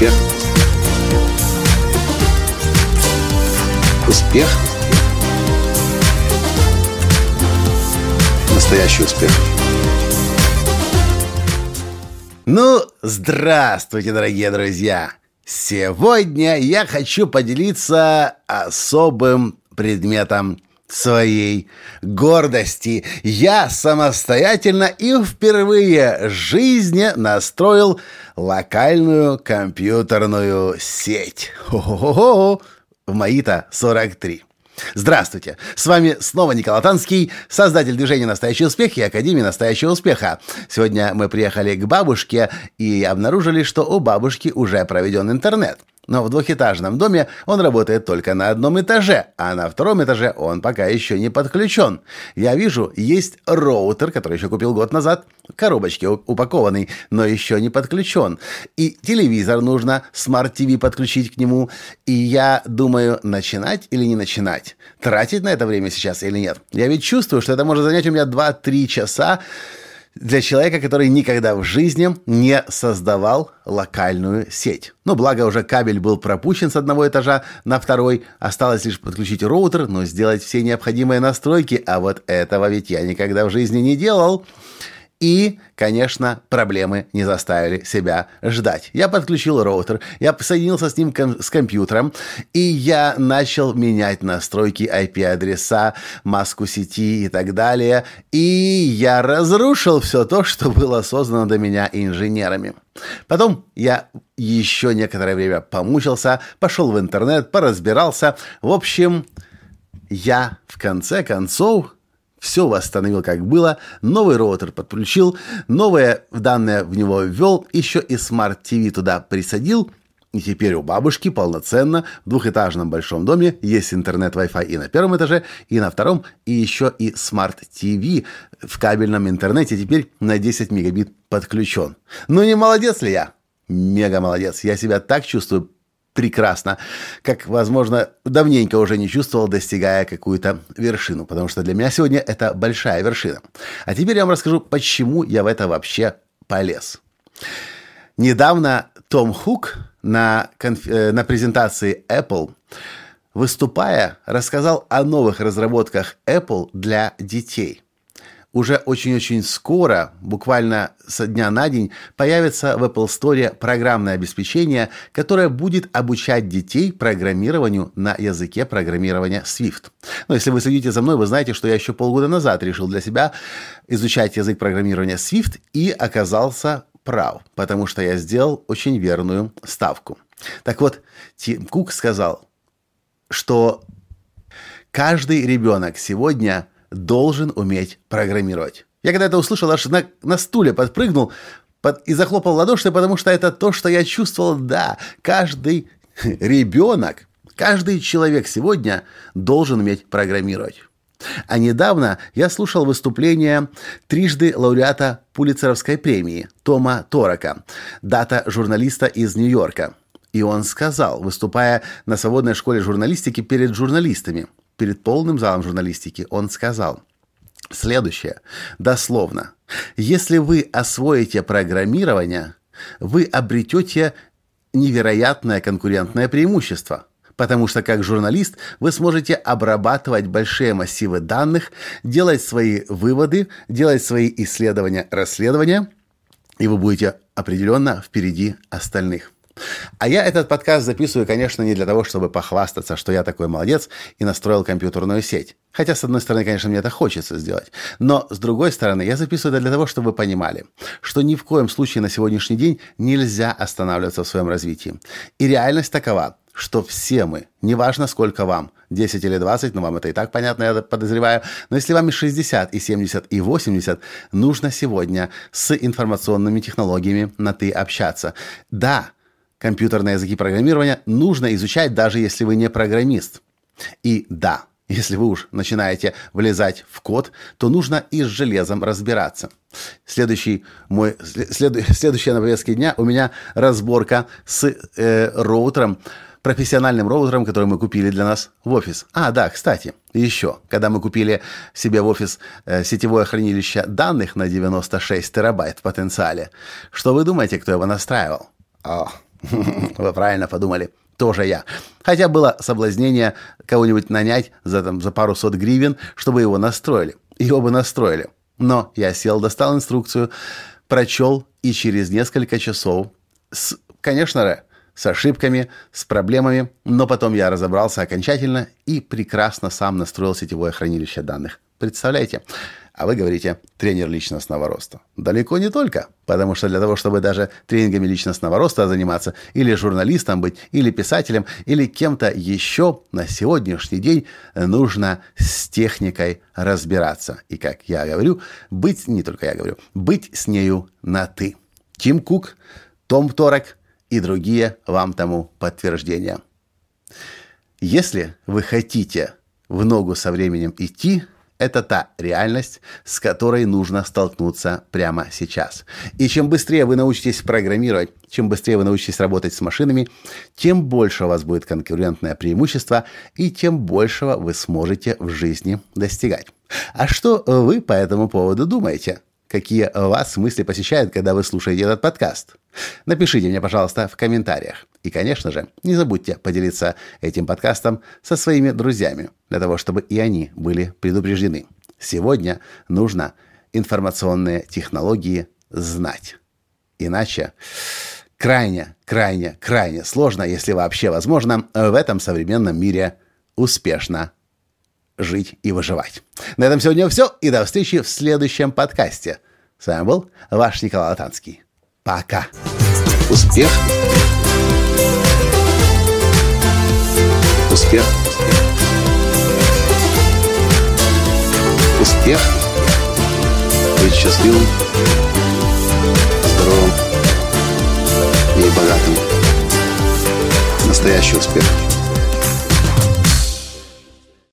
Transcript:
Успех. Успех. Настоящий успех. Ну, здравствуйте, дорогие друзья! Сегодня я хочу поделиться особым предметом своей гордости. Я самостоятельно и впервые в жизни настроил локальную компьютерную сеть. Хо-хо-хо! В мои-то 43. Здравствуйте! С вами снова Николай Танский, создатель движения «Настоящий успех» и Академии «Настоящего успеха». Сегодня мы приехали к бабушке и обнаружили, что у бабушки уже проведен интернет. Но в двухэтажном доме он работает только на одном этаже, а на втором этаже он пока еще не подключен. Я вижу, есть роутер, который еще купил год назад, в коробочке упакованный, но еще не подключен. И телевизор нужно, смарт-ТВ подключить к нему. И я думаю, начинать или не начинать? Тратить на это время сейчас или нет? Я ведь чувствую, что это может занять у меня 2-3 часа, для человека, который никогда в жизни не создавал локальную сеть. Но благо уже кабель был пропущен с одного этажа на второй, осталось лишь подключить роутер, но сделать все необходимые настройки, а вот этого ведь я никогда в жизни не делал. И, конечно, проблемы не заставили себя ждать. Я подключил роутер, я соединился с ним ком- с компьютером, и я начал менять настройки IP-адреса, маску сети и так далее. И я разрушил все то, что было создано до меня инженерами. Потом я еще некоторое время помучился, пошел в интернет, поразбирался. В общем, я в конце концов все восстановил как было, новый роутер подключил, новые данные в него ввел, еще и Smart TV туда присадил, и теперь у бабушки полноценно в двухэтажном большом доме есть интернет Wi-Fi и на первом этаже, и на втором, и еще и Smart TV в кабельном интернете теперь на 10 мегабит подключен. Ну не молодец ли я? Мега молодец. Я себя так чувствую прекрасно, как, возможно, давненько уже не чувствовал, достигая какую-то вершину, потому что для меня сегодня это большая вершина. А теперь я вам расскажу, почему я в это вообще полез. Недавно Том Хук на, конф... Э, на презентации Apple, выступая, рассказал о новых разработках Apple для детей – уже очень-очень скоро, буквально со дня на день, появится в Apple Store программное обеспечение, которое будет обучать детей программированию на языке программирования Swift. Но если вы следите за мной, вы знаете, что я еще полгода назад решил для себя изучать язык программирования Swift и оказался прав, потому что я сделал очень верную ставку. Так вот, Тим Кук сказал, что каждый ребенок сегодня – должен уметь программировать. Я когда это услышал, аж на, на стуле подпрыгнул под, и захлопал ладоши, потому что это то, что я чувствовал. Да, каждый ребенок, каждый человек сегодня должен уметь программировать. А недавно я слушал выступление трижды лауреата Пулицеровской премии Тома Торака, дата журналиста из Нью-Йорка. И он сказал, выступая на свободной школе журналистики перед журналистами – перед полным залом журналистики, он сказал следующее, дословно. Если вы освоите программирование, вы обретете невероятное конкурентное преимущество – потому что как журналист вы сможете обрабатывать большие массивы данных, делать свои выводы, делать свои исследования, расследования, и вы будете определенно впереди остальных. А я этот подкаст записываю, конечно, не для того, чтобы похвастаться, что я такой молодец и настроил компьютерную сеть. Хотя, с одной стороны, конечно, мне это хочется сделать. Но, с другой стороны, я записываю это для того, чтобы вы понимали, что ни в коем случае на сегодняшний день нельзя останавливаться в своем развитии. И реальность такова, что все мы, неважно сколько вам, 10 или 20, ну вам это и так понятно, я подозреваю, но если вам и 60, и 70, и 80, нужно сегодня с информационными технологиями на «ты» общаться. Да, компьютерные языки программирования нужно изучать, даже если вы не программист. И да, если вы уж начинаете влезать в код, то нужно и с железом разбираться. Следующий мой, след, следующая на повестке дня у меня разборка с э, роутером, профессиональным роутером, который мы купили для нас в офис. А, да, кстати, еще, когда мы купили себе в офис э, сетевое хранилище данных на 96 терабайт в потенциале, что вы думаете, кто его настраивал? О, Вы правильно подумали. Тоже я. Хотя было соблазнение кого-нибудь нанять за, там, за пару сот гривен, чтобы его настроили. Его бы настроили. Но я сел, достал инструкцию, прочел, и через несколько часов, с, конечно с ошибками, с проблемами, но потом я разобрался окончательно и прекрасно сам настроил сетевое хранилище данных. Представляете? А вы говорите тренер личностного роста. Далеко не только, потому что для того, чтобы даже тренингами личностного роста заниматься, или журналистом быть, или писателем, или кем-то еще, на сегодняшний день нужно с техникой разбираться. И, как я говорю, быть, не только я говорю, быть с нею на «ты». Тим Кук, Том Торок и другие вам тому подтверждения. Если вы хотите в ногу со временем идти – это та реальность, с которой нужно столкнуться прямо сейчас. И чем быстрее вы научитесь программировать, чем быстрее вы научитесь работать с машинами, тем больше у вас будет конкурентное преимущество и тем большего вы сможете в жизни достигать. А что вы по этому поводу думаете? Какие вас мысли посещают, когда вы слушаете этот подкаст? Напишите мне, пожалуйста, в комментариях. И, конечно же, не забудьте поделиться этим подкастом со своими друзьями, для того, чтобы и они были предупреждены. Сегодня нужно информационные технологии знать. Иначе крайне, крайне, крайне сложно, если вообще возможно, в этом современном мире успешно жить и выживать. На этом сегодня все, и до встречи в следующем подкасте. С вами был ваш Николай Латанский. Пока. Успех. Успех. Успех. Быть счастливым, здоровым и богатым. Настоящий успех.